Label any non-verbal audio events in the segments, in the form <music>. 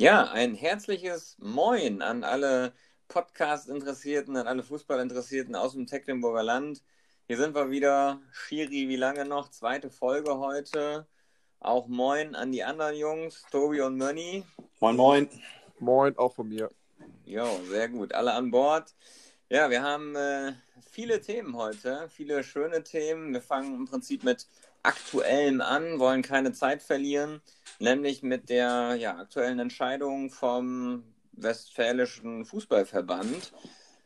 Ja, ein herzliches Moin an alle Podcast-Interessierten, an alle Fußball-Interessierten aus dem Tecklenburger Land. Hier sind wir wieder. Schiri, wie lange noch? Zweite Folge heute. Auch Moin an die anderen Jungs, Tobi und Mönni. Moin, moin. Moin, auch von mir. Jo, sehr gut. Alle an Bord. Ja, wir haben äh, viele Themen heute, viele schöne Themen. Wir fangen im Prinzip mit Aktuellem an, wollen keine Zeit verlieren, nämlich mit der ja, aktuellen Entscheidung vom Westfälischen Fußballverband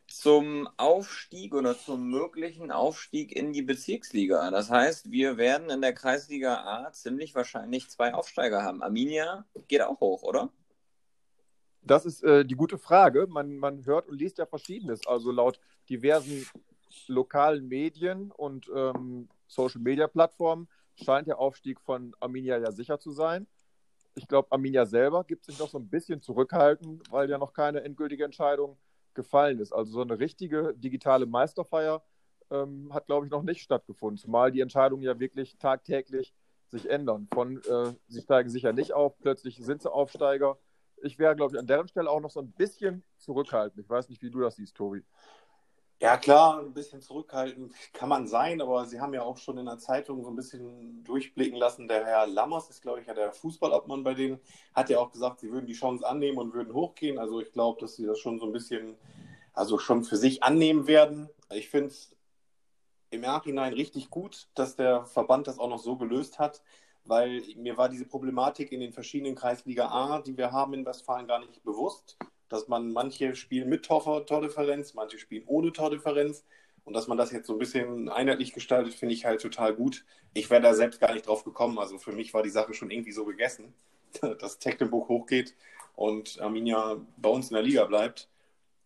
zum Aufstieg oder zum möglichen Aufstieg in die Bezirksliga. Das heißt, wir werden in der Kreisliga A ziemlich wahrscheinlich zwei Aufsteiger haben. Arminia geht auch hoch, oder? Das ist äh, die gute Frage. Man, man hört und liest ja Verschiedenes. Also laut diversen lokalen Medien und ähm, Social-Media-Plattformen scheint der Aufstieg von Arminia ja sicher zu sein. Ich glaube, Arminia selber gibt sich noch so ein bisschen zurückhalten, weil ja noch keine endgültige Entscheidung gefallen ist. Also so eine richtige digitale Meisterfeier ähm, hat, glaube ich, noch nicht stattgefunden, zumal die Entscheidungen ja wirklich tagtäglich sich ändern. Von äh, sie steigen sicher nicht auf, plötzlich sind sie Aufsteiger. Ich wäre, glaube ich, an deren Stelle auch noch so ein bisschen zurückhaltend. Ich weiß nicht, wie du das siehst, Tobi. Ja, klar, ein bisschen zurückhaltend kann man sein, aber Sie haben ja auch schon in der Zeitung so ein bisschen durchblicken lassen. Der Herr Lammers ist, glaube ich, ja der Fußballobmann bei denen, hat ja auch gesagt, sie würden die Chance annehmen und würden hochgehen. Also ich glaube, dass sie das schon so ein bisschen, also schon für sich annehmen werden. Ich finde es im Nachhinein richtig gut, dass der Verband das auch noch so gelöst hat, weil mir war diese Problematik in den verschiedenen Kreisliga A, die wir haben in Westfalen, gar nicht bewusst dass man manche spielen mit Tordifferenz, manche spielen ohne Tordifferenz. Und dass man das jetzt so ein bisschen einheitlich gestaltet, finde ich halt total gut. Ich wäre da selbst gar nicht drauf gekommen. Also für mich war die Sache schon irgendwie so gegessen, <laughs> dass Tecklenburg hochgeht und Arminia bei uns in der Liga bleibt.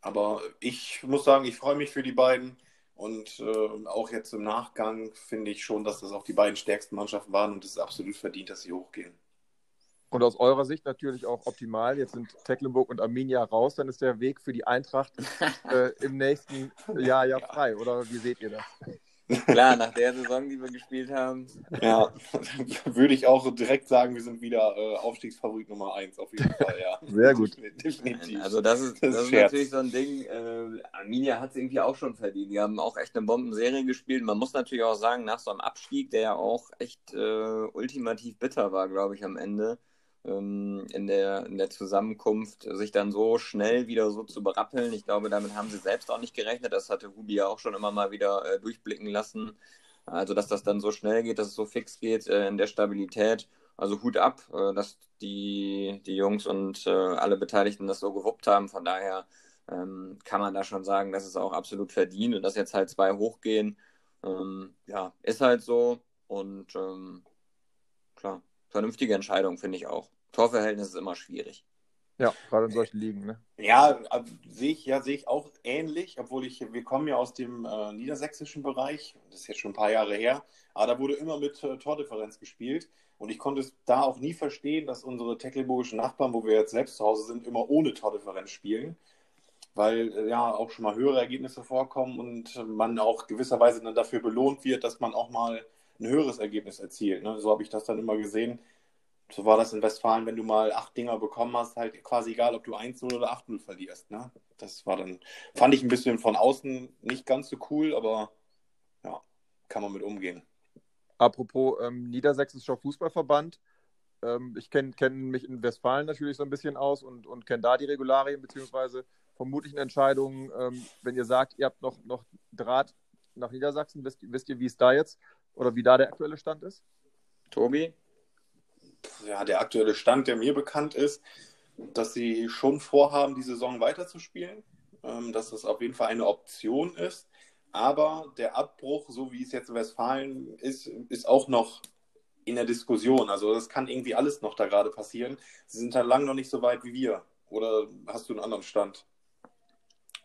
Aber ich muss sagen, ich freue mich für die beiden. Und äh, auch jetzt im Nachgang finde ich schon, dass das auch die beiden stärksten Mannschaften waren und es ist absolut verdient, dass sie hochgehen. Und aus eurer Sicht natürlich auch optimal. Jetzt sind Tecklenburg und Arminia raus, dann ist der Weg für die Eintracht <laughs> äh, im nächsten Jahr ja frei. Oder wie seht ihr das? Klar, nach der Saison, die wir gespielt haben. Ja, <laughs> würde ich auch direkt sagen, wir sind wieder äh, Aufstiegsfavorit Nummer 1 auf jeden Fall, ja. <laughs> Sehr gut. Definitiv. Also das ist, das, das ist natürlich so ein Ding, äh, Arminia hat es irgendwie auch schon verdient. Die haben auch echt eine Bombenserie gespielt. Man muss natürlich auch sagen, nach so einem Abstieg, der ja auch echt äh, ultimativ bitter war, glaube ich, am Ende, ähm, in, der, in der Zusammenkunft, sich dann so schnell wieder so zu berappeln. Ich glaube, damit haben sie selbst auch nicht gerechnet. Das hatte Hubi ja auch schon immer mal wieder äh, durchblicken lassen. Also, dass das dann so schnell geht, dass es so fix geht äh, in der Stabilität. Also Hut ab, äh, dass die, die Jungs und äh, alle Beteiligten das so gewuppt haben. Von daher ähm, kann man da schon sagen, dass es auch absolut verdient und dass jetzt halt zwei hochgehen. Ähm, ja, ist halt so. Und ähm, klar, vernünftige Entscheidung, finde ich auch. Torverhältnis ist immer schwierig. Ja, gerade in solchen Ligen, ne? Ja, sehe ich, ja, sehe ich auch ähnlich, obwohl ich, wir kommen ja aus dem äh, niedersächsischen Bereich, das ist jetzt schon ein paar Jahre her, aber da wurde immer mit äh, Tordifferenz gespielt und ich konnte es da auch nie verstehen, dass unsere tecklenburgischen Nachbarn, wo wir jetzt selbst zu Hause sind, immer ohne Tordifferenz spielen, weil äh, ja auch schon mal höhere Ergebnisse vorkommen und man auch gewisserweise dann dafür belohnt wird, dass man auch mal ein höheres Ergebnis erzielt. Ne? So habe ich das dann immer gesehen. So war das in Westfalen, wenn du mal acht Dinger bekommen hast, halt quasi egal, ob du 1-0 oder 8-0 verlierst. Ne? Das war dann, fand ich ein bisschen von außen nicht ganz so cool, aber ja, kann man mit umgehen. Apropos ähm, Niedersächsischer Fußballverband. Ähm, ich kenne kenn mich in Westfalen natürlich so ein bisschen aus und, und kenne da die Regularien, beziehungsweise vermutlichen Entscheidungen. Ähm, wenn ihr sagt, ihr habt noch, noch Draht nach Niedersachsen, wisst, wisst ihr, wie es da jetzt oder wie da der aktuelle Stand ist? Tobi? Ja, der aktuelle Stand, der mir bekannt ist, dass sie schon vorhaben, die Saison weiterzuspielen, ähm, dass das auf jeden Fall eine Option ist. Aber der Abbruch, so wie es jetzt in Westfalen ist, ist auch noch in der Diskussion. Also das kann irgendwie alles noch da gerade passieren. Sie sind da lang noch nicht so weit wie wir. Oder hast du einen anderen Stand?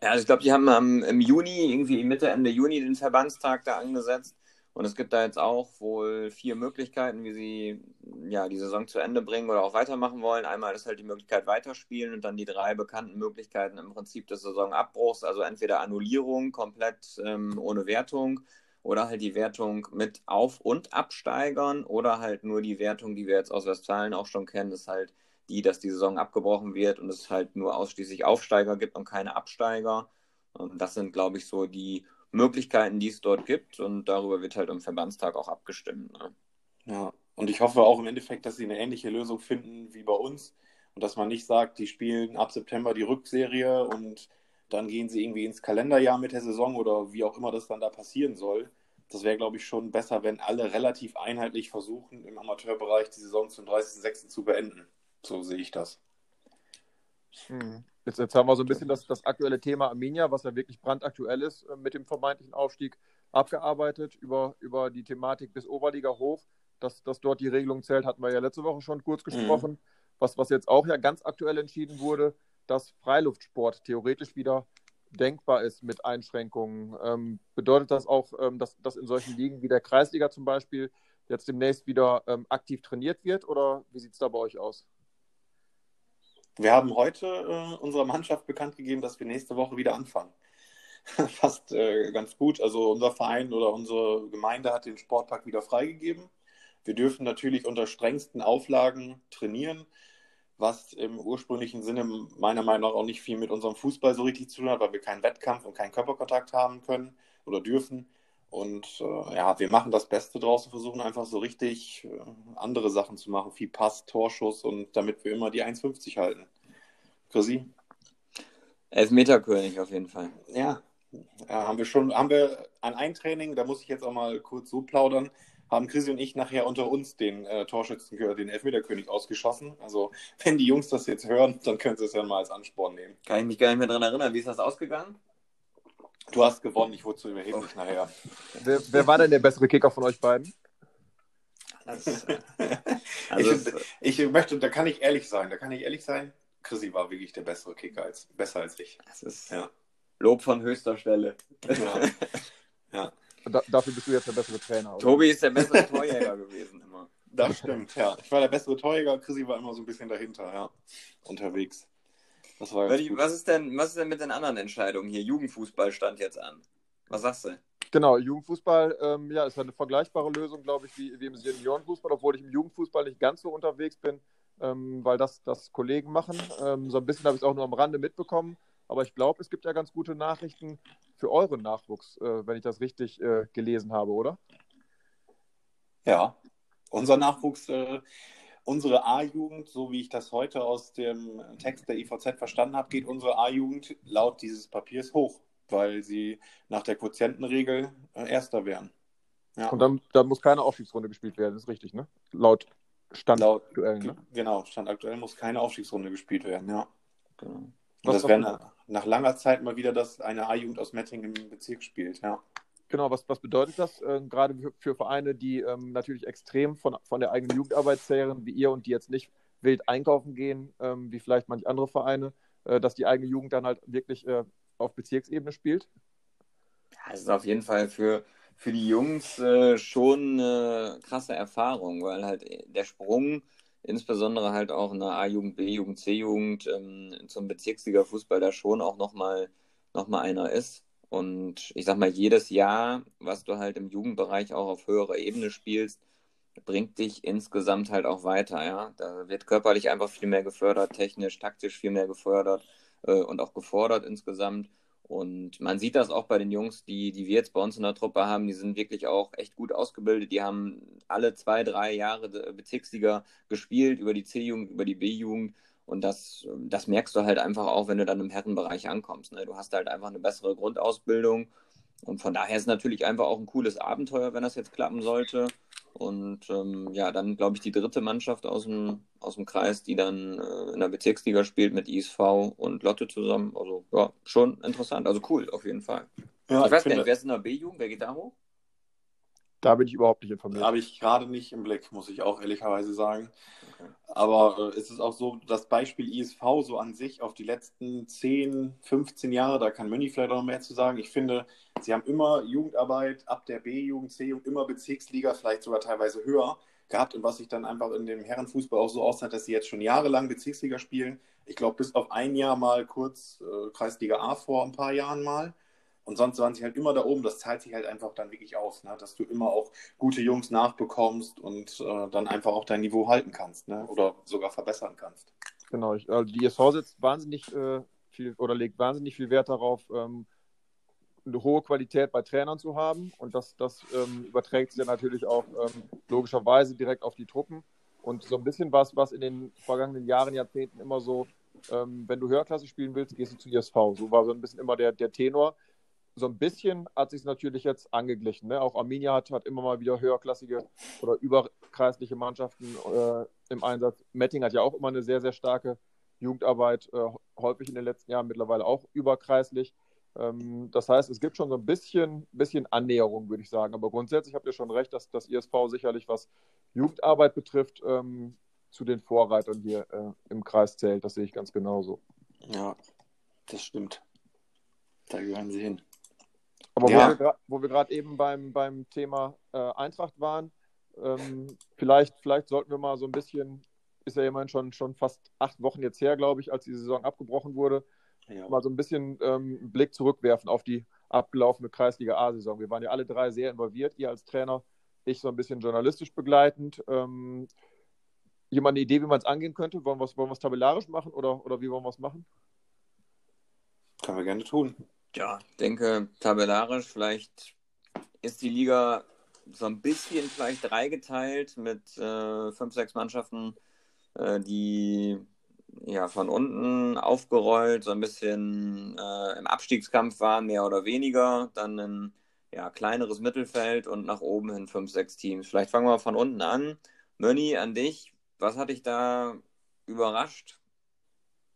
Ja, also ich glaube, die haben am, im Juni, irgendwie Mitte, Ende Juni den Verbandstag da angesetzt. Und es gibt da jetzt auch wohl vier Möglichkeiten, wie sie ja, die Saison zu Ende bringen oder auch weitermachen wollen. Einmal ist halt die Möglichkeit weiterspielen und dann die drei bekannten Möglichkeiten im Prinzip des Saisonabbruchs, also entweder Annullierung komplett ähm, ohne Wertung oder halt die Wertung mit Auf- und Absteigern oder halt nur die Wertung, die wir jetzt aus Westfalen auch schon kennen, ist halt die, dass die Saison abgebrochen wird und es halt nur ausschließlich Aufsteiger gibt und keine Absteiger. Und das sind, glaube ich, so die Möglichkeiten, die es dort gibt und darüber wird halt am Verbandstag auch abgestimmt. Ne? Ja, und ich hoffe auch im Endeffekt, dass sie eine ähnliche Lösung finden wie bei uns und dass man nicht sagt, die spielen ab September die Rückserie und dann gehen sie irgendwie ins Kalenderjahr mit der Saison oder wie auch immer das dann da passieren soll. Das wäre, glaube ich, schon besser, wenn alle relativ einheitlich versuchen, im Amateurbereich die Saison zum 30.06. zu beenden. So sehe ich das. Hm. Jetzt, jetzt, haben wir so ein bisschen das, das aktuelle Thema Arminia, was ja wirklich brandaktuell ist, äh, mit dem vermeintlichen Aufstieg abgearbeitet über, über die Thematik bis Oberliga hoch. Dass, dass dort die Regelung zählt, hatten wir ja letzte Woche schon kurz mhm. gesprochen. Mhm. Was, was jetzt auch ja ganz aktuell entschieden wurde, dass Freiluftsport theoretisch wieder denkbar ist mit Einschränkungen. Ähm, bedeutet das auch, ähm, dass, dass in solchen Ligen wie der Kreisliga zum Beispiel jetzt demnächst wieder ähm, aktiv trainiert wird oder wie sieht es da bei euch aus? Wir haben heute äh, unserer Mannschaft bekannt gegeben, dass wir nächste Woche wieder anfangen. <laughs> Fast äh, ganz gut. Also unser Verein oder unsere Gemeinde hat den Sportpark wieder freigegeben. Wir dürfen natürlich unter strengsten Auflagen trainieren was im ursprünglichen Sinne meiner Meinung nach auch nicht viel mit unserem Fußball so richtig zu tun hat, weil wir keinen Wettkampf und keinen Körperkontakt haben können oder dürfen. Und äh, ja, wir machen das Beste draus und versuchen einfach so richtig äh, andere Sachen zu machen, viel Pass, Torschuss und damit wir immer die 1,50 halten. Chrissy? Elfmeterkönig auf jeden Fall. Ja. ja, haben wir schon, haben wir an ein Training, da muss ich jetzt auch mal kurz so plaudern, haben Chrissy und ich nachher unter uns den äh, Torschützen, den Elfmeterkönig ausgeschossen. Also, wenn die Jungs das jetzt hören, dann können sie es ja mal als Ansporn nehmen. Kann ich mich gar nicht mehr daran erinnern. Wie ist das ausgegangen? Du hast gewonnen, ich wurde zu überheblich oh. nachher. Wer, wer, war denn der bessere Kicker von euch beiden? Das, äh, <laughs> also ich, ich, möchte, da kann ich ehrlich sein, da kann ich ehrlich sein, Chrissy war wirklich der bessere Kicker als besser als ich. Das ist ja. Lob von höchster Stelle. Ja. ja. Da, dafür bist du jetzt der bessere Trainer. Oder? Tobi ist der bessere Torjäger gewesen immer. Das stimmt, ja. Ich war der bessere Torjäger, Chrissy war immer so ein bisschen dahinter, ja. Unterwegs. Das war was, ist denn, was ist denn mit den anderen Entscheidungen hier? Jugendfußball stand jetzt an. Was sagst du? Genau, Jugendfußball ähm, ja, ist eine vergleichbare Lösung, glaube ich, wie, wie im Seniorenfußball, obwohl ich im Jugendfußball nicht ganz so unterwegs bin, ähm, weil das, das Kollegen machen. Ähm, so ein bisschen habe ich es auch nur am Rande mitbekommen. Aber ich glaube, es gibt ja ganz gute Nachrichten für euren Nachwuchs, äh, wenn ich das richtig äh, gelesen habe, oder? Ja, unser Nachwuchs, äh, unsere A-Jugend, so wie ich das heute aus dem Text der IVZ verstanden habe, geht unsere A-Jugend laut dieses Papiers hoch, weil sie nach der Quotientenregel äh, Erster wären. Ja. Und dann, dann, muss keine Aufstiegsrunde gespielt werden, ist richtig, ne? Laut Stand laut, aktuell, ne? Genau, Stand aktuell muss keine Aufstiegsrunde gespielt werden, ja. Genau. Und das wäre nach, nach, langer Zeit mal wieder, dass eine A-Jugend aus Mettingen im Bezirk spielt, ja. Genau, was, was bedeutet das äh, gerade für, für, Vereine, die ähm, natürlich extrem von, von der eigenen Jugendarbeit zehren, wie ihr und die jetzt nicht wild einkaufen gehen, ähm, wie vielleicht manche andere Vereine, äh, dass die eigene Jugend dann halt wirklich äh, auf Bezirksebene spielt? Ja, es ist auf jeden Fall für, für die Jungs äh, schon eine krasse Erfahrung, weil halt der Sprung insbesondere halt auch in der A-Jugend, B-Jugend, C-Jugend ähm, zum Bezirksliga-Fußball da schon auch nochmal noch mal einer ist. Und ich sag mal, jedes Jahr, was du halt im Jugendbereich auch auf höherer Ebene spielst, bringt dich insgesamt halt auch weiter, ja. Da wird körperlich einfach viel mehr gefördert, technisch, taktisch viel mehr gefördert äh, und auch gefordert insgesamt. Und man sieht das auch bei den Jungs, die, die wir jetzt bei uns in der Truppe haben, die sind wirklich auch echt gut ausgebildet. Die haben alle zwei, drei Jahre Bezirksliga gespielt, über die C-Jugend, über die B-Jugend. Und das, das merkst du halt einfach auch, wenn du dann im Herrenbereich ankommst. Ne? Du hast halt einfach eine bessere Grundausbildung. Und von daher ist es natürlich einfach auch ein cooles Abenteuer, wenn das jetzt klappen sollte. Und ähm, ja, dann glaube ich die dritte Mannschaft aus dem, aus dem Kreis, die dann äh, in der Bezirksliga spielt mit ISV und Lotte zusammen. Also ja, schon interessant. Also cool, auf jeden Fall. Ja, ich weiß gar nicht, wer ist in der B-Jugend? Wer geht da hoch? Da bin ich überhaupt nicht informiert. Habe ich gerade nicht im Blick, muss ich auch ehrlicherweise sagen. Okay. Aber äh, es ist auch so, das Beispiel ISV so an sich auf die letzten 10, 15 Jahre, da kann Münni vielleicht auch noch mehr zu sagen. Ich finde, Sie haben immer Jugendarbeit ab der B-Jugend, C-Jugend, immer Bezirksliga, vielleicht sogar teilweise höher gehabt und was sich dann einfach in dem Herrenfußball auch so auszahlt, dass sie jetzt schon jahrelang Bezirksliga spielen. Ich glaube, bis auf ein Jahr mal kurz äh, Kreisliga A vor ein paar Jahren mal. Und sonst waren sie halt immer da oben. Das zahlt sich halt einfach dann wirklich aus, ne? dass du immer auch gute Jungs nachbekommst und äh, dann einfach auch dein Niveau halten kannst ne? oder sogar verbessern kannst. Genau, ich, also die ISV setzt wahnsinnig äh, viel oder legt wahnsinnig viel Wert darauf, ähm, eine hohe Qualität bei Trainern zu haben. Und das, das ähm, überträgt sich natürlich auch ähm, logischerweise direkt auf die Truppen. Und so ein bisschen was, was in den vergangenen Jahren, Jahrzehnten immer so, ähm, wenn du Höherklasse spielen willst, gehst du zu ISV. So war so ein bisschen immer der, der Tenor. So ein bisschen hat sich natürlich jetzt angeglichen. Ne? Auch Arminia hat, hat immer mal wieder höherklassige oder überkreisliche Mannschaften äh, im Einsatz. Metting hat ja auch immer eine sehr, sehr starke Jugendarbeit, äh, häufig in den letzten Jahren mittlerweile auch überkreislich. Ähm, das heißt, es gibt schon so ein bisschen, bisschen Annäherung, würde ich sagen. Aber grundsätzlich habt ihr schon recht, dass das ISV sicherlich, was Jugendarbeit betrifft, ähm, zu den Vorreitern hier äh, im Kreis zählt. Das sehe ich ganz genauso. Ja, das stimmt. Da gehören sie hin. Aber ja. wo wir gerade eben beim, beim Thema äh, Eintracht waren, ähm, vielleicht, vielleicht sollten wir mal so ein bisschen, ist ja immerhin schon, schon fast acht Wochen jetzt her, glaube ich, als die Saison abgebrochen wurde, ja. mal so ein bisschen ähm, einen Blick zurückwerfen auf die abgelaufene Kreisliga A-Saison. Wir waren ja alle drei sehr involviert, ihr als Trainer, ich so ein bisschen journalistisch begleitend. Ähm, jemand eine Idee, wie man es angehen könnte? Wollen wir es wollen tabellarisch machen oder, oder wie wollen wir es machen? Können wir gerne tun. Ja, denke, tabellarisch vielleicht ist die Liga so ein bisschen vielleicht dreigeteilt mit äh, fünf, sechs Mannschaften, äh, die ja, von unten aufgerollt, so ein bisschen äh, im Abstiegskampf waren, mehr oder weniger. Dann ein ja, kleineres Mittelfeld und nach oben hin fünf, sechs Teams. Vielleicht fangen wir von unten an. Mönni, an dich. Was hat dich da überrascht?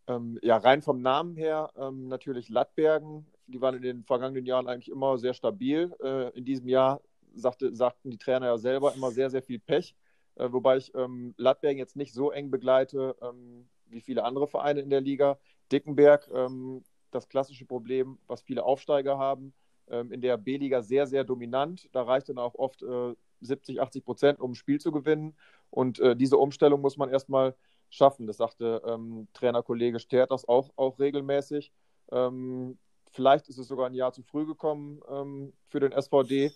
Ähm, ja, rein vom Namen her ähm, natürlich Lattbergen. Die waren in den vergangenen Jahren eigentlich immer sehr stabil. Äh, in diesem Jahr sagte, sagten die Trainer ja selber immer sehr, sehr viel Pech. Äh, wobei ich ähm, Lattbergen jetzt nicht so eng begleite. Ähm, wie viele andere Vereine in der Liga. Dickenberg, ähm, das klassische Problem, was viele Aufsteiger haben, ähm, in der B-Liga sehr, sehr dominant. Da reicht dann auch oft äh, 70, 80 Prozent, um ein Spiel zu gewinnen. Und äh, diese Umstellung muss man erstmal schaffen. Das sagte ähm, Trainerkollege Sterters auch, auch regelmäßig. Ähm, vielleicht ist es sogar ein Jahr zu früh gekommen ähm, für den SVD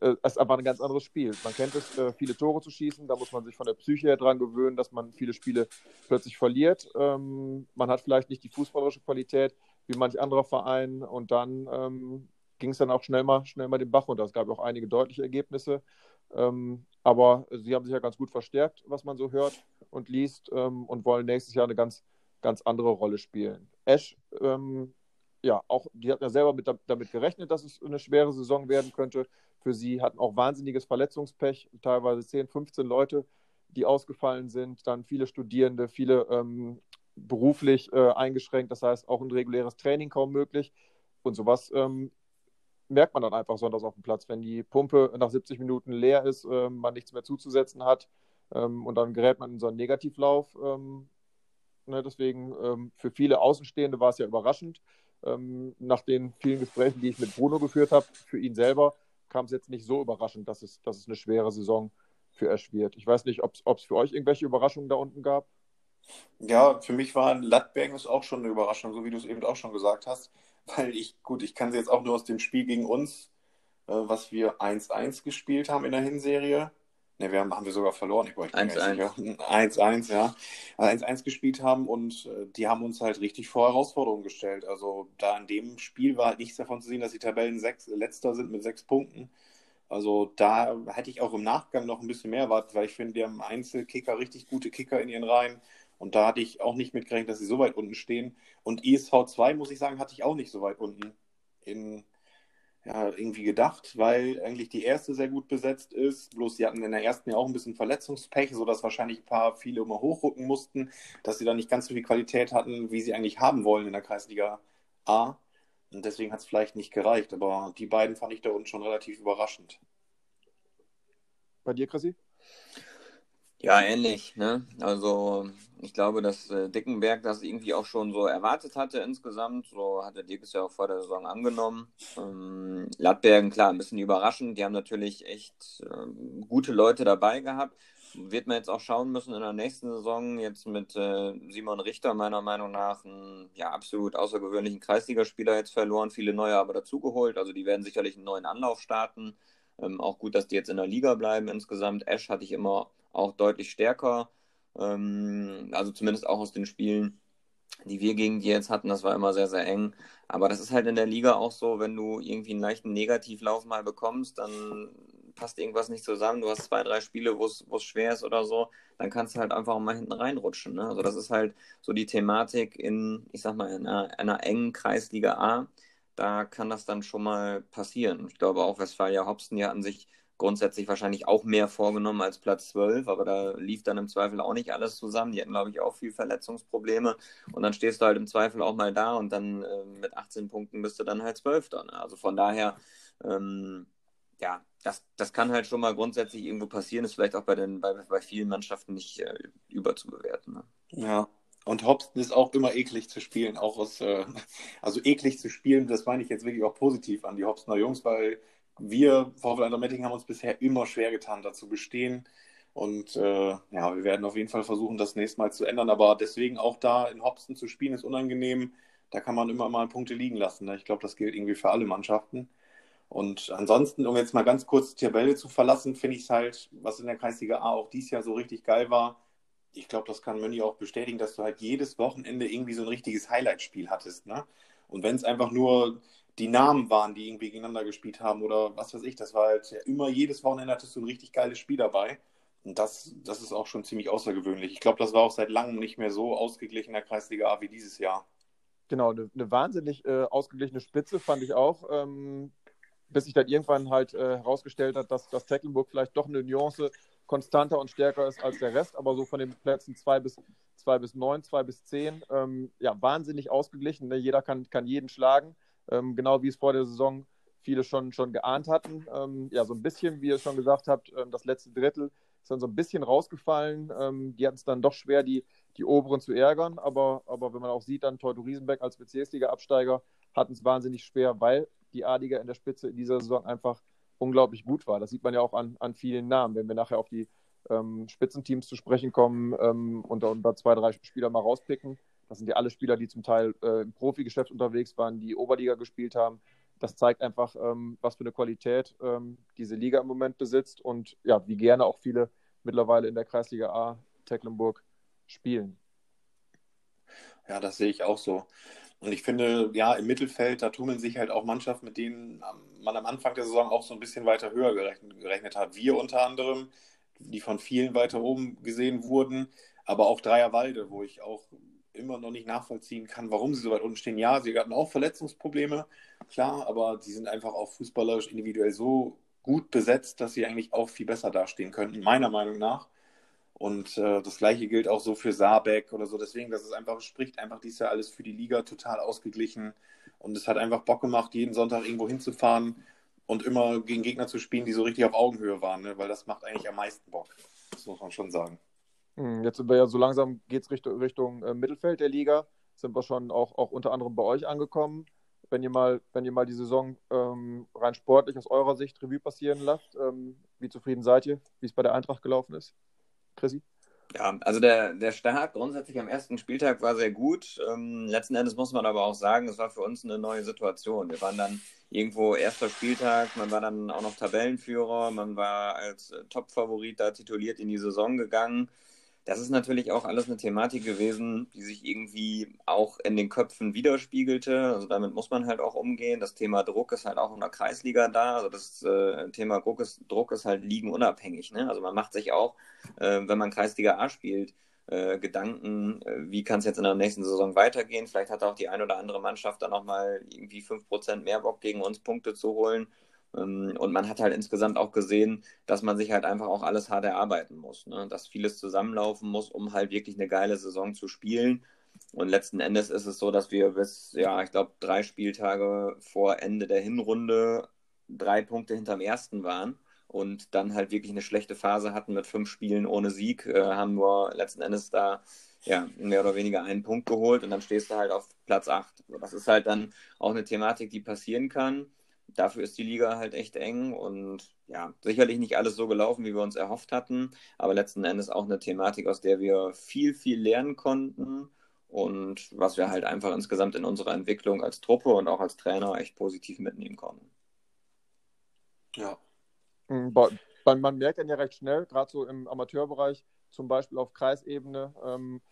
äh, ist aber ein ganz anderes Spiel. Man kennt es, äh, viele Tore zu schießen, da muss man sich von der Psyche her dran gewöhnen, dass man viele Spiele plötzlich verliert. Ähm, man hat vielleicht nicht die fußballerische Qualität wie manch anderer Verein und dann ähm, ging es dann auch schnell mal, schnell mal den Bach runter. Es gab auch einige deutliche Ergebnisse, ähm, aber sie haben sich ja ganz gut verstärkt, was man so hört und liest und wollen nächstes Jahr eine ganz, ganz andere Rolle spielen. Esch ja, auch, die hatten ja selber mit, damit gerechnet, dass es eine schwere Saison werden könnte für sie, hatten auch wahnsinniges Verletzungspech, teilweise 10, 15 Leute, die ausgefallen sind, dann viele Studierende, viele ähm, beruflich äh, eingeschränkt, das heißt auch ein reguläres Training kaum möglich. Und sowas ähm, merkt man dann einfach sonntags auf dem Platz, wenn die Pumpe nach 70 Minuten leer ist, äh, man nichts mehr zuzusetzen hat ähm, und dann gerät man in so einen Negativlauf. Ähm, ne, deswegen ähm, für viele Außenstehende war es ja überraschend. Ähm, nach den vielen Gesprächen, die ich mit Bruno geführt habe, für ihn selber kam es jetzt nicht so überraschend, dass es, dass es eine schwere Saison für Ash wird. Ich weiß nicht, ob es für euch irgendwelche Überraschungen da unten gab. Ja, für mich war Lattbergen ist auch schon eine Überraschung, so wie du es eben auch schon gesagt hast. Weil ich, gut, ich kann sie jetzt auch nur aus dem Spiel gegen uns, äh, was wir 1-1 gespielt haben in der Hinserie, Ne, wir haben, haben wir sogar verloren. Ich 1-1. 1-1, ja. <laughs> 1-1 gespielt haben und äh, die haben uns halt richtig vor Herausforderungen gestellt. Also da in dem Spiel war halt nichts davon zu sehen, dass die Tabellen sechs, letzter sind mit sechs Punkten. Also da hätte ich auch im Nachgang noch ein bisschen mehr erwartet, weil ich finde, die haben Einzelkicker, richtig gute Kicker in ihren Reihen. Und da hatte ich auch nicht mitgerechnet, dass sie so weit unten stehen. Und ESV 2, muss ich sagen, hatte ich auch nicht so weit unten in, ja, irgendwie gedacht, weil eigentlich die erste sehr gut besetzt ist. Bloß sie hatten in der ersten ja auch ein bisschen Verletzungspech, sodass wahrscheinlich ein paar viele immer hochrücken mussten, dass sie da nicht ganz so viel Qualität hatten, wie sie eigentlich haben wollen in der Kreisliga A. Und deswegen hat es vielleicht nicht gereicht. Aber die beiden fand ich da unten schon relativ überraschend. Bei dir, Chrissy? Ja, ähnlich. Ne? Also ich glaube, dass äh, Dickenberg das irgendwie auch schon so erwartet hatte insgesamt. So hat der Dick es ja auch vor der Saison angenommen. Ähm, Lattbergen, klar, ein bisschen überraschend. Die haben natürlich echt ähm, gute Leute dabei gehabt. wird man jetzt auch schauen müssen in der nächsten Saison. Jetzt mit äh, Simon Richter, meiner Meinung nach, einen ja, absolut außergewöhnlichen Kreisligaspieler jetzt verloren, viele neue aber dazugeholt. Also die werden sicherlich einen neuen Anlauf starten. Ähm, auch gut, dass die jetzt in der Liga bleiben insgesamt. Ash hatte ich immer auch deutlich stärker. Ähm, also zumindest auch aus den Spielen, die wir gegen die jetzt hatten. Das war immer sehr, sehr eng. Aber das ist halt in der Liga auch so, wenn du irgendwie einen leichten Negativlauf mal bekommst, dann passt irgendwas nicht zusammen, du hast zwei, drei Spiele, wo es schwer ist oder so, dann kannst du halt einfach mal hinten reinrutschen. Ne? Also das ist halt so die Thematik in, ich sag mal, in einer, einer engen Kreisliga A. Da kann das dann schon mal passieren. Ich glaube auch Westfalia Hobson, die hatten sich grundsätzlich wahrscheinlich auch mehr vorgenommen als Platz 12, aber da lief dann im Zweifel auch nicht alles zusammen. Die hatten, glaube ich, auch viel Verletzungsprobleme und dann stehst du halt im Zweifel auch mal da und dann äh, mit 18 Punkten bist du dann halt 12. Ne? Also von daher, ähm, ja, das, das kann halt schon mal grundsätzlich irgendwo passieren, ist vielleicht auch bei, den, bei, bei vielen Mannschaften nicht äh, überzubewerten. Ne? Ja, und Hobson ist auch immer eklig zu spielen, auch aus, äh, <laughs> also eklig zu spielen, das meine ich jetzt wirklich auch positiv an die Hobsoner Jungs, weil wir, VfL Andermetting, haben uns bisher immer schwer getan, dazu bestehen. Und äh, ja, wir werden auf jeden Fall versuchen, das nächste Mal zu ändern. Aber deswegen auch da in Hobson zu spielen, ist unangenehm. Da kann man immer mal Punkte liegen lassen. Ne? Ich glaube, das gilt irgendwie für alle Mannschaften. Und ansonsten, um jetzt mal ganz kurz die Tabelle zu verlassen, finde ich es halt, was in der Kreisliga A auch dieses Jahr so richtig geil war. Ich glaube, das kann Mönni auch bestätigen, dass du halt jedes Wochenende irgendwie so ein richtiges Highlight-Spiel hattest. Ne? Und wenn es einfach nur die Namen waren, die irgendwie gegeneinander gespielt haben oder was weiß ich, das war halt immer jedes Wochenende hattest du ein richtig geiles Spiel dabei. Und das, das ist auch schon ziemlich außergewöhnlich. Ich glaube, das war auch seit langem nicht mehr so ausgeglichen in der Kreisliga A wie dieses Jahr. Genau, eine, eine wahnsinnig äh, ausgeglichene Spitze fand ich auch. Ähm, bis sich dann irgendwann halt äh, herausgestellt hat, dass, dass Tecklenburg vielleicht doch eine Nuance konstanter und stärker ist als der Rest, aber so von den Plätzen 2 bis, 2 bis 9, 2 bis 10, ähm, ja, wahnsinnig ausgeglichen. Ne? Jeder kann, kann jeden schlagen, ähm, genau wie es vor der Saison viele schon, schon geahnt hatten. Ähm, ja, so ein bisschen, wie ihr schon gesagt habt, ähm, das letzte Drittel ist dann so ein bisschen rausgefallen. Ähm, die hatten es dann doch schwer, die, die Oberen zu ärgern, aber, aber wenn man auch sieht, dann Teuto Riesenbeck als Bezirksliga-Absteiger hatten es wahnsinnig schwer, weil die A-Liga in der Spitze in dieser Saison einfach unglaublich gut war. Das sieht man ja auch an, an vielen Namen. Wenn wir nachher auf die ähm, Spitzenteams zu sprechen kommen ähm, und, und da zwei, drei Spieler mal rauspicken, das sind ja alle Spieler, die zum Teil äh, im Profigeschäft unterwegs waren, die Oberliga gespielt haben. Das zeigt einfach, ähm, was für eine Qualität ähm, diese Liga im Moment besitzt und ja, wie gerne auch viele mittlerweile in der Kreisliga A Tecklenburg spielen. Ja, das sehe ich auch so. Und ich finde, ja, im Mittelfeld, da tummeln sich halt auch Mannschaften, mit denen man am Anfang der Saison auch so ein bisschen weiter höher gerechnet, gerechnet hat. Wir unter anderem, die von vielen weiter oben gesehen wurden, aber auch Dreierwalde, wo ich auch immer noch nicht nachvollziehen kann, warum sie so weit unten stehen. Ja, sie hatten auch Verletzungsprobleme, klar, aber sie sind einfach auch fußballerisch individuell so gut besetzt, dass sie eigentlich auch viel besser dastehen könnten, meiner Meinung nach. Und äh, das gleiche gilt auch so für Saarbeck oder so. Deswegen, das ist einfach, spricht einfach dies Jahr alles für die Liga total ausgeglichen. Und es hat einfach Bock gemacht, jeden Sonntag irgendwo hinzufahren und immer gegen Gegner zu spielen, die so richtig auf Augenhöhe waren, ne? weil das macht eigentlich am meisten Bock. Das muss man schon sagen. Hm, jetzt sind wir ja so langsam geht es Richtung, Richtung äh, Mittelfeld der Liga. Sind wir schon auch, auch unter anderem bei euch angekommen. Wenn ihr mal, wenn ihr mal die Saison ähm, rein sportlich aus eurer Sicht Revue passieren lasst, ähm, wie zufrieden seid ihr, wie es bei der Eintracht gelaufen ist? Chrissy? Ja, also der, der Start grundsätzlich am ersten Spieltag war sehr gut. Ähm, letzten Endes muss man aber auch sagen, es war für uns eine neue Situation. Wir waren dann irgendwo erster Spieltag, man war dann auch noch Tabellenführer, man war als äh, Top-Favorit da tituliert in die Saison gegangen das ist natürlich auch alles eine Thematik gewesen, die sich irgendwie auch in den Köpfen widerspiegelte. Also damit muss man halt auch umgehen. Das Thema Druck ist halt auch in der Kreisliga da. Also das äh, Thema Druck ist, Druck ist halt liegenunabhängig. Ne? Also man macht sich auch, äh, wenn man Kreisliga A spielt, äh, Gedanken, äh, wie kann es jetzt in der nächsten Saison weitergehen. Vielleicht hat auch die ein oder andere Mannschaft dann nochmal irgendwie 5% mehr Bock gegen uns Punkte zu holen. Ähm, und man hat halt insgesamt auch gesehen, dass man sich halt einfach auch alles hart erarbeiten muss. Ne? Dass vieles zusammenlaufen muss, um halt wirklich eine geile Saison zu spielen. Und letzten Endes ist es so, dass wir bis, ja, ich glaube, drei Spieltage vor Ende der Hinrunde drei Punkte hinterm ersten waren und dann halt wirklich eine schlechte Phase hatten mit fünf Spielen ohne Sieg, äh, haben wir letzten Endes da ja, mehr oder weniger einen Punkt geholt und dann stehst du halt auf Platz 8. Das ist halt dann auch eine Thematik, die passieren kann dafür ist die Liga halt echt eng und ja, sicherlich nicht alles so gelaufen, wie wir uns erhofft hatten, aber letzten Endes auch eine Thematik, aus der wir viel, viel lernen konnten und was wir halt einfach insgesamt in unserer Entwicklung als Truppe und auch als Trainer echt positiv mitnehmen konnten. Ja. Man, man merkt dann ja recht schnell, gerade so im Amateurbereich, zum Beispiel auf Kreisebene, ähm,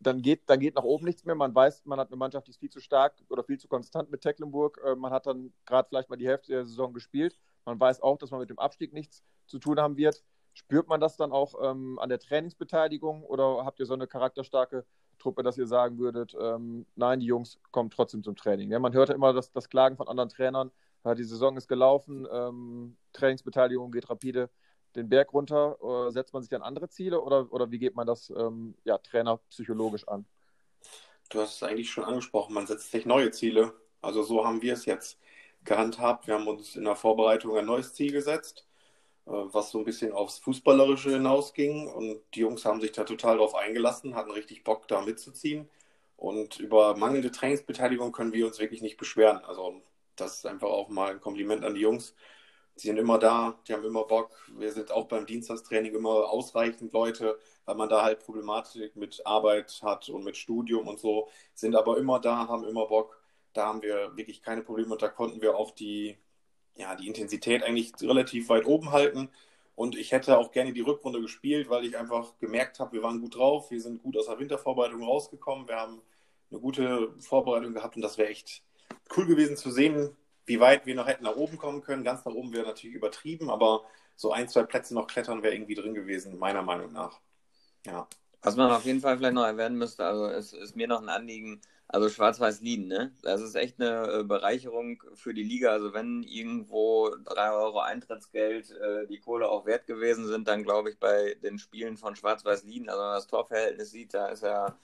dann geht, dann geht nach oben nichts mehr. Man weiß, man hat eine Mannschaft, die ist viel zu stark oder viel zu konstant mit Tecklenburg. Äh, man hat dann gerade vielleicht mal die Hälfte der Saison gespielt. Man weiß auch, dass man mit dem Abstieg nichts zu tun haben wird. Spürt man das dann auch ähm, an der Trainingsbeteiligung oder habt ihr so eine charakterstarke Truppe, dass ihr sagen würdet, ähm, nein, die Jungs kommen trotzdem zum Training? Ja, man hört ja immer das, das Klagen von anderen Trainern, ja, die Saison ist gelaufen, ähm, Trainingsbeteiligung geht rapide den Berg runter? Oder setzt man sich dann andere Ziele oder, oder wie geht man das ähm, ja, Trainer psychologisch an? Du hast es eigentlich schon angesprochen, man setzt sich neue Ziele. Also so haben wir es jetzt gehandhabt. Wir haben uns in der Vorbereitung ein neues Ziel gesetzt, äh, was so ein bisschen aufs Fußballerische hinausging. Und die Jungs haben sich da total drauf eingelassen, hatten richtig Bock, da mitzuziehen. Und über mangelnde Trainingsbeteiligung können wir uns wirklich nicht beschweren. Also das ist einfach auch mal ein Kompliment an die Jungs. Sie sind immer da, die haben immer Bock. Wir sind auch beim Dienstagstraining immer ausreichend Leute, weil man da halt Problematik mit Arbeit hat und mit Studium und so. Sind aber immer da, haben immer Bock. Da haben wir wirklich keine Probleme und da konnten wir auch die, ja, die Intensität eigentlich relativ weit oben halten. Und ich hätte auch gerne die Rückrunde gespielt, weil ich einfach gemerkt habe, wir waren gut drauf, wir sind gut aus der Wintervorbereitung rausgekommen, wir haben eine gute Vorbereitung gehabt und das wäre echt cool gewesen zu sehen, wie weit wir noch hätten nach oben kommen können, ganz nach oben wäre natürlich übertrieben, aber so ein, zwei Plätze noch klettern wäre irgendwie drin gewesen, meiner Meinung nach. Ja. Was man auf jeden Fall vielleicht noch erwähnen müsste, also es ist mir noch ein Anliegen, also Schwarz-Weiß Lieden, ne? Das ist echt eine äh, Bereicherung für die Liga. Also wenn irgendwo drei Euro Eintrittsgeld äh, die Kohle auch wert gewesen sind, dann glaube ich bei den Spielen von Schwarz-Weiß Lieden, also wenn man das Torverhältnis sieht, da ist ja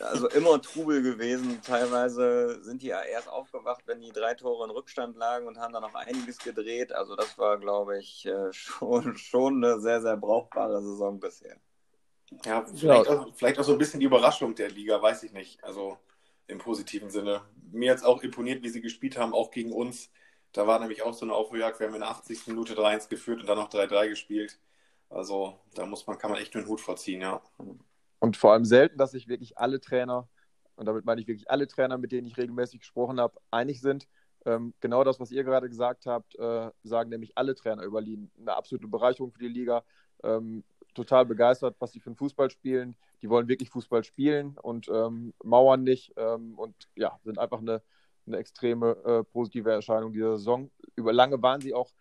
also immer Trubel gewesen. Teilweise sind die ja erst aufgewacht, wenn die drei Tore in Rückstand lagen und haben dann noch einiges gedreht. Also das war, glaube ich, äh, schon, schon eine sehr, sehr brauchbare Saison bisher. Ja, vielleicht, ja. Auch, vielleicht auch so ein bisschen die Überraschung der Liga, weiß ich nicht. Also im positiven Sinne. Mir hat es auch imponiert, wie sie gespielt haben, auch gegen uns. Da war nämlich auch so eine Aufholjagd. Wir haben in der 80. Minute 3-1 geführt und dann noch 3-3 gespielt. Also da muss man, kann man echt nur den Hut vorziehen, ja. Und vor allem selten, dass sich wirklich alle Trainer, und damit meine ich wirklich alle Trainer, mit denen ich regelmäßig gesprochen habe, einig sind. Ähm, genau das, was ihr gerade gesagt habt, äh, sagen nämlich alle Trainer über Lien. Eine absolute Bereicherung für die Liga. Ähm, total begeistert, was sie für einen Fußball spielen. Die wollen wirklich Fußball spielen und ähm, mauern nicht. Ähm, und ja, sind einfach eine, eine extreme äh, positive Erscheinung dieser Saison. Über lange waren sie auch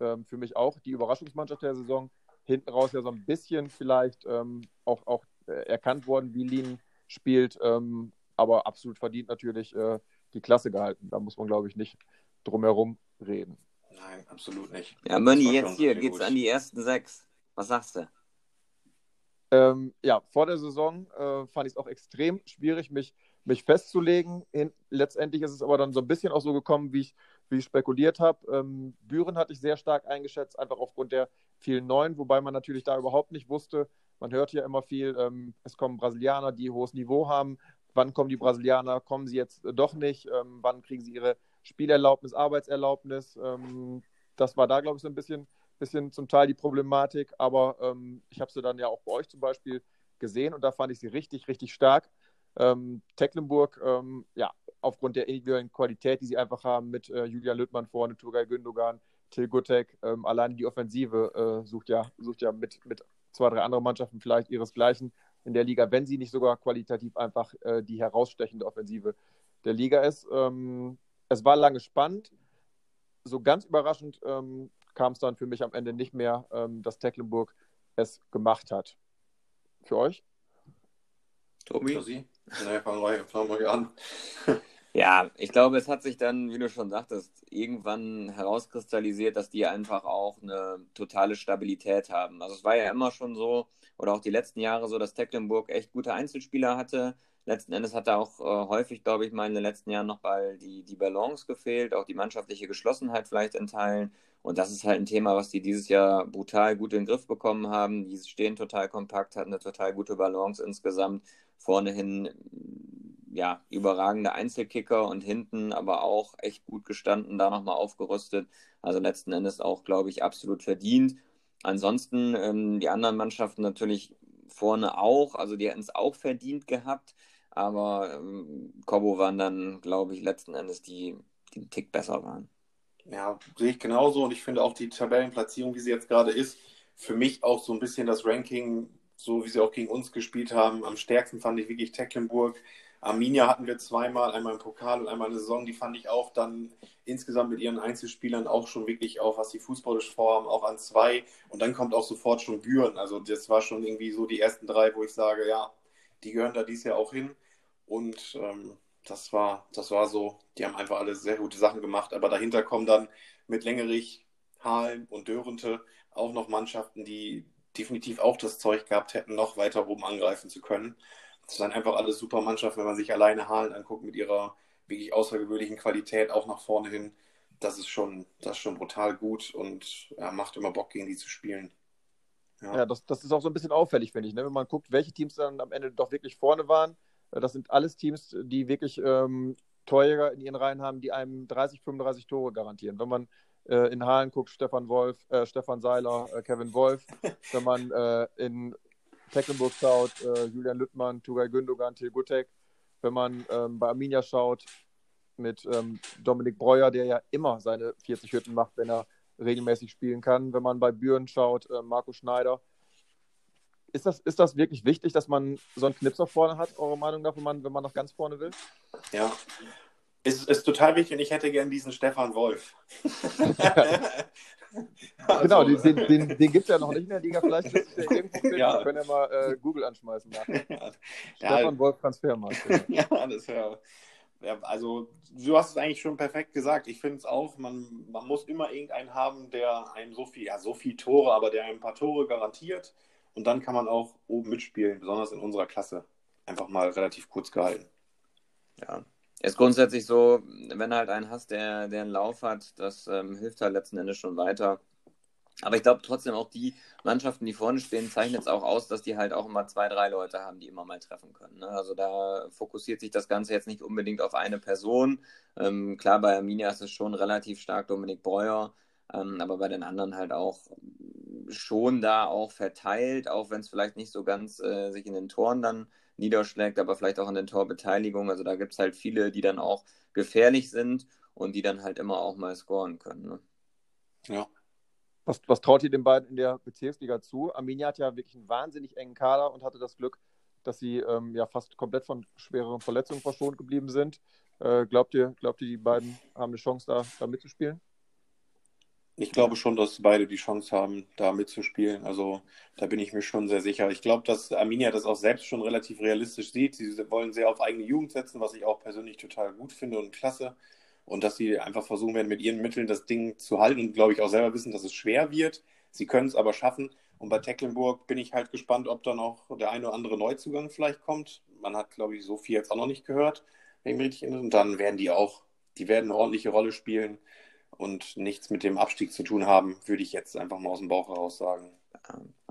ähm, für mich auch die Überraschungsmannschaft der Saison. Hinten raus ja so ein bisschen vielleicht ähm, auch, auch erkannt worden, wie Lin spielt, ähm, aber absolut verdient natürlich äh, die Klasse gehalten. Da muss man, glaube ich, nicht drum herum reden. Nein, absolut nicht. Ja, Mönni, jetzt hier geht's gut. an die ersten sechs. Was sagst du? Ähm, ja, vor der Saison äh, fand ich es auch extrem schwierig, mich, mich festzulegen. Hin, letztendlich ist es aber dann so ein bisschen auch so gekommen, wie ich, wie ich spekuliert habe. Ähm, Büren hatte ich sehr stark eingeschätzt, einfach aufgrund der vielen Neuen, wobei man natürlich da überhaupt nicht wusste, man hört ja immer viel, ähm, es kommen Brasilianer, die hohes Niveau haben. Wann kommen die Brasilianer? Kommen sie jetzt äh, doch nicht? Ähm, wann kriegen sie ihre Spielerlaubnis, Arbeitserlaubnis? Ähm, das war da, glaube ich, so ein bisschen, bisschen zum Teil die Problematik. Aber ähm, ich habe sie dann ja auch bei euch zum Beispiel gesehen und da fand ich sie richtig, richtig stark. Ähm, Tecklenburg, ähm, ja, aufgrund der individuellen Qualität, die sie einfach haben mit äh, Julian Lüttmann vorne, Turgay Gündogan, Till Guttek, ähm, allein die Offensive äh, sucht ja, sucht ja mit, mit zwei, drei andere Mannschaften vielleicht ihresgleichen in der Liga, wenn sie nicht sogar qualitativ einfach äh, die herausstechende Offensive der Liga ist. Ähm, es war lange spannend. So ganz überraschend ähm, kam es dann für mich am Ende nicht mehr, ähm, dass Tecklenburg es gemacht hat. Für euch? Tobi? Für Sie? Nee, fangen wir, fangen wir an. <laughs> Ja, ich glaube, es hat sich dann, wie du schon sagtest, irgendwann herauskristallisiert, dass die einfach auch eine totale Stabilität haben. Also es war ja immer schon so, oder auch die letzten Jahre so, dass Tecklenburg echt gute Einzelspieler hatte. Letzten Endes hat da auch äh, häufig, glaube ich, mal in den letzten Jahren noch mal die, die Balance gefehlt, auch die mannschaftliche Geschlossenheit vielleicht in Teilen. Und das ist halt ein Thema, was die dieses Jahr brutal gut in den Griff bekommen haben. Die stehen total kompakt, hatten eine total gute Balance insgesamt. Vorne hin ja, überragende Einzelkicker und hinten aber auch echt gut gestanden, da nochmal aufgerüstet. Also letzten Endes auch, glaube ich, absolut verdient. Ansonsten ähm, die anderen Mannschaften natürlich vorne auch, also die hätten es auch verdient gehabt, aber ähm, Kobo waren dann, glaube ich, letzten Endes die, die einen Tick besser waren. Ja, sehe ich genauso und ich finde auch die Tabellenplatzierung, wie sie jetzt gerade ist, für mich auch so ein bisschen das Ranking, so wie sie auch gegen uns gespielt haben. Am stärksten fand ich wirklich Tecklenburg. Arminia hatten wir zweimal, einmal im Pokal und einmal in der Saison. Die fand ich auch dann insgesamt mit ihren Einzelspielern auch schon wirklich auch, was die fußballisch vorhaben, auch an zwei. Und dann kommt auch sofort schon Büren. Also das war schon irgendwie so die ersten drei, wo ich sage, ja, die gehören da dies Jahr auch hin. Und ähm, das war, das war so, die haben einfach alle sehr gute Sachen gemacht. Aber dahinter kommen dann mit Längerich, Hahn und Dörente auch noch Mannschaften, die definitiv auch das Zeug gehabt hätten, noch weiter oben angreifen zu können. Das sind einfach alles super Mannschaften, wenn man sich alleine Hahn anguckt mit ihrer wirklich außergewöhnlichen Qualität auch nach vorne hin. Das ist schon, das ist schon brutal gut und ja, macht immer Bock, gegen die zu spielen. Ja, ja das, das ist auch so ein bisschen auffällig, finde ich. Ne? Wenn man guckt, welche Teams dann am Ende doch wirklich vorne waren. Äh, das sind alles Teams, die wirklich ähm, Torjäger in ihren Reihen haben, die einem 30, 35 Tore garantieren. Wenn man äh, in Halen guckt, Stefan Wolf, äh, Stefan Seiler, äh, Kevin Wolf. <laughs> Wenn man äh, in Tecklenburg schaut, äh, Julian Lüttmann, Tugay Gündogan, Til Gutek. Wenn man ähm, bei Arminia schaut, mit ähm, Dominik Breuer, der ja immer seine 40 Hütten macht, wenn er regelmäßig spielen kann. Wenn man bei Büren schaut, äh, Marco Schneider. Ist das, ist das wirklich wichtig, dass man so einen Knipser vorne hat, eure Meinung nach, wenn man, wenn man noch ganz vorne will? Ja, ist, ist total wichtig und ich hätte gern diesen Stefan Wolf. <laughs> <laughs> <laughs> also, genau, den, den, den, den gibt es ja noch nicht in der Liga. Vielleicht <laughs> ist der irgendwo finden. Ja. Wir können ja mal äh, Google anschmeißen. Ja. <laughs> Stefan Wolf Transfermarkt. ja, das wäre. Ja, also du hast es eigentlich schon perfekt gesagt. Ich finde es auch, man, man muss immer irgendeinen haben, der einem so viel, ja, so viel Tore, aber der einem ein paar Tore garantiert. Und dann kann man auch oben mitspielen, besonders in unserer Klasse. Einfach mal relativ kurz gehalten. Ja, ist grundsätzlich so, wenn halt einen hast, der, der einen Lauf hat, das ähm, hilft halt letzten Endes schon weiter. Aber ich glaube trotzdem auch die Mannschaften, die vorne stehen, zeichnen es auch aus, dass die halt auch immer zwei, drei Leute haben, die immer mal treffen können. Ne? Also da fokussiert sich das Ganze jetzt nicht unbedingt auf eine Person. Ähm, klar, bei Arminia ist es schon relativ stark Dominik Breuer, ähm, aber bei den anderen halt auch schon da auch verteilt, auch wenn es vielleicht nicht so ganz äh, sich in den Toren dann niederschlägt, aber vielleicht auch an den Torbeteiligungen. Also da gibt es halt viele, die dann auch gefährlich sind und die dann halt immer auch mal scoren können. Ne? Ja. Was, was traut ihr den beiden in der Bezirksliga zu? Arminia hat ja wirklich einen wahnsinnig engen Kader und hatte das Glück, dass sie ähm, ja fast komplett von schwereren Verletzungen verschont geblieben sind. Äh, glaubt, ihr, glaubt ihr, die beiden haben eine Chance, da, da mitzuspielen? Ich glaube schon, dass beide die Chance haben, da mitzuspielen. Also da bin ich mir schon sehr sicher. Ich glaube, dass Arminia das auch selbst schon relativ realistisch sieht. Sie wollen sehr auf eigene Jugend setzen, was ich auch persönlich total gut finde und klasse. Und dass sie einfach versuchen werden, mit ihren Mitteln das Ding zu halten und glaube ich auch selber wissen, dass es schwer wird. Sie können es aber schaffen. Und bei Tecklenburg bin ich halt gespannt, ob da noch der eine oder andere Neuzugang vielleicht kommt. Man hat, glaube ich, so viel jetzt auch noch nicht gehört, wenn ich richtig erinnere. Und dann werden die auch, die werden eine ordentliche Rolle spielen und nichts mit dem Abstieg zu tun haben, würde ich jetzt einfach mal aus dem Bauch heraus sagen.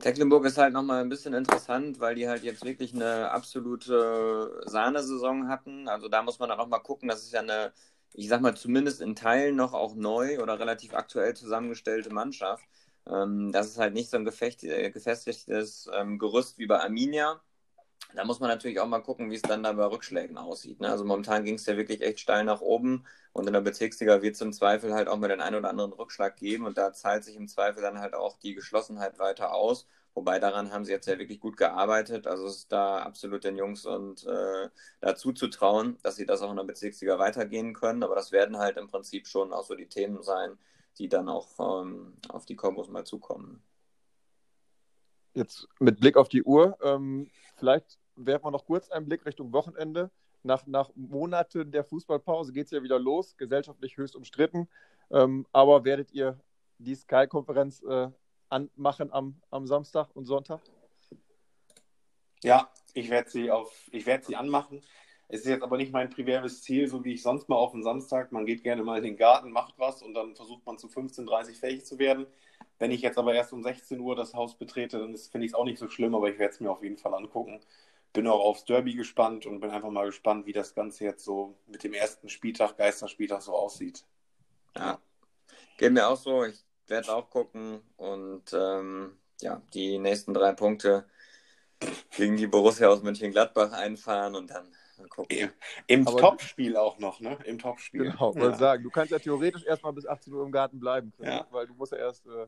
Tecklenburg ist halt nochmal ein bisschen interessant, weil die halt jetzt wirklich eine absolute Sahnesaison hatten. Also da muss man dann auch mal gucken, das ist ja eine, ich sag mal, zumindest in Teilen noch auch neu oder relativ aktuell zusammengestellte Mannschaft. Ähm, das ist halt nicht so ein äh, gefestigtes ähm, Gerüst wie bei Arminia. Da muss man natürlich auch mal gucken, wie es dann da bei Rückschlägen aussieht. Ne? Also momentan ging es ja wirklich echt steil nach oben und in der Bezirksliga wird es im Zweifel halt auch mal den einen oder anderen Rückschlag geben und da zahlt sich im Zweifel dann halt auch die Geschlossenheit weiter aus. Wobei daran haben sie jetzt ja wirklich gut gearbeitet. Also es ist da absolut den Jungs und äh, dazu zu trauen, dass sie das auch in der Bezirksliga weitergehen können. Aber das werden halt im Prinzip schon auch so die Themen sein, die dann auch ähm, auf die Kombos mal zukommen. Jetzt mit Blick auf die Uhr, ähm, vielleicht werfen wir noch kurz einen Blick Richtung Wochenende. Nach, nach Monaten der Fußballpause geht es ja wieder los, gesellschaftlich höchst umstritten. Ähm, aber werdet ihr die Sky-Konferenz äh, anmachen am, am Samstag und Sonntag? Ja, ich werde sie werde sie anmachen. Es ist jetzt aber nicht mein primäres Ziel, so wie ich sonst mal auf den Samstag. Man geht gerne mal in den Garten, macht was und dann versucht man zu 15.30 fähig zu werden. Wenn ich jetzt aber erst um 16 Uhr das Haus betrete, dann finde ich es auch nicht so schlimm, aber ich werde es mir auf jeden Fall angucken bin auch aufs Derby gespannt und bin einfach mal gespannt, wie das Ganze jetzt so mit dem ersten Spieltag, Geisterspieltag so aussieht. Ja, geht mir auch so. Ich werde auch gucken und ähm, ja, die nächsten drei Punkte gegen die Borussia aus Mönchengladbach einfahren und dann gucken. Im, im Topspiel auch noch, ne? Im Topspiel. Genau, ja. sagen. Du kannst ja theoretisch erstmal bis 18 Uhr im Garten bleiben, ja. weil du musst ja erst. Äh,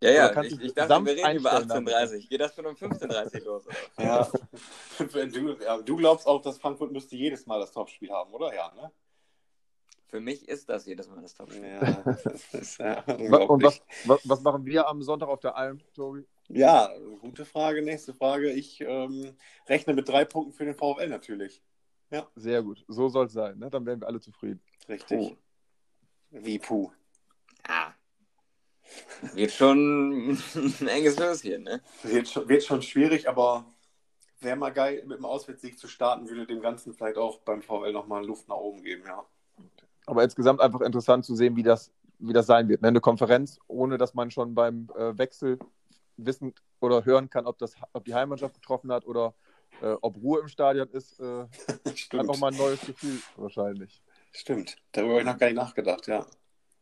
ja, ja, ich, ich dachte, wir reden über 18.30 Geht das schon um 15.30 los? <laughs> Ja. du, ja, du glaubst auch, dass Frankfurt müsste jedes Mal das Topspiel haben, oder? Ja, ne? Für mich ist das jedes Mal das Topspiel. Ja, das ist ja <laughs> Und was, was, was, machen wir am Sonntag auf der Alm, Tobi? Ja, gute Frage. Nächste Frage. Ich ähm, rechne mit drei Punkten für den VfL natürlich. Ja. Sehr gut. So soll es sein. Ne? Dann werden wir alle zufrieden. Richtig. Puh. Wie Puh. Ja. Wird schon ein enges Höschen, ne? Wird, wird schon schwierig, aber wäre mal geil, mit dem Auswärtssieg zu starten, würde dem Ganzen vielleicht auch beim VfL nochmal Luft nach oben geben, ja. Aber insgesamt einfach interessant zu sehen, wie das, wie das sein wird. Ne? Eine Konferenz, ohne dass man schon beim äh, Wechsel wissen oder hören kann, ob, das, ob die Heimmannschaft getroffen hat oder äh, ob Ruhe im Stadion ist. Äh, <laughs> einfach mal ein neues Gefühl wahrscheinlich. Stimmt, darüber habe ich noch gar nicht nachgedacht, ja.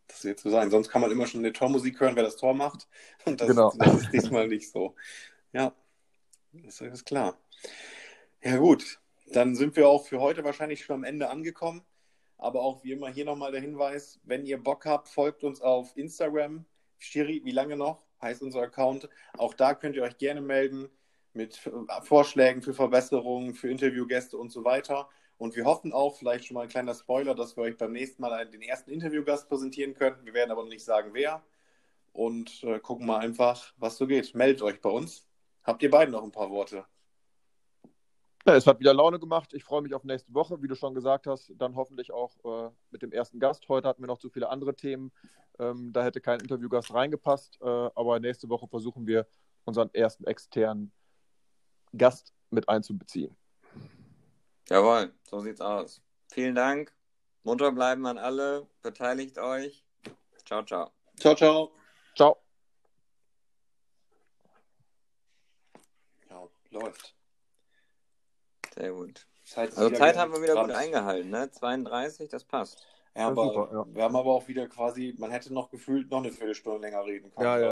Das wird so sein. Sonst kann man immer schon eine Tormusik hören, wer das Tor macht. Und das, genau. das ist diesmal nicht so. Ja, das ist klar. Ja, gut. Dann sind wir auch für heute wahrscheinlich schon am Ende angekommen. Aber auch wie immer hier nochmal der Hinweis, wenn ihr Bock habt, folgt uns auf Instagram. Shiri, wie lange noch? Heißt unser Account. Auch da könnt ihr euch gerne melden mit Vorschlägen für Verbesserungen, für Interviewgäste und so weiter. Und wir hoffen auch, vielleicht schon mal ein kleiner Spoiler, dass wir euch beim nächsten Mal den ersten Interviewgast präsentieren können. Wir werden aber noch nicht sagen, wer. Und äh, gucken mal einfach, was so geht. Meldet euch bei uns. Habt ihr beiden noch ein paar Worte? Ja, es hat wieder Laune gemacht. Ich freue mich auf nächste Woche, wie du schon gesagt hast. Dann hoffentlich auch äh, mit dem ersten Gast. Heute hatten wir noch zu viele andere Themen. Ähm, da hätte kein Interviewgast reingepasst. Äh, aber nächste Woche versuchen wir, unseren ersten externen Gast mit einzubeziehen. Jawohl, so sieht's aus. Vielen Dank. Munter bleiben an alle. Beteiligt euch. Ciao, ciao. Ciao, ciao. Ciao. Ja, läuft. Sehr gut. Zeit also Zeit haben wir wieder gut eingehalten, ne? 32, das passt. Ja, aber super, ja. wir haben aber auch wieder quasi, man hätte noch gefühlt noch eine Viertelstunde länger reden können. Ja, ja.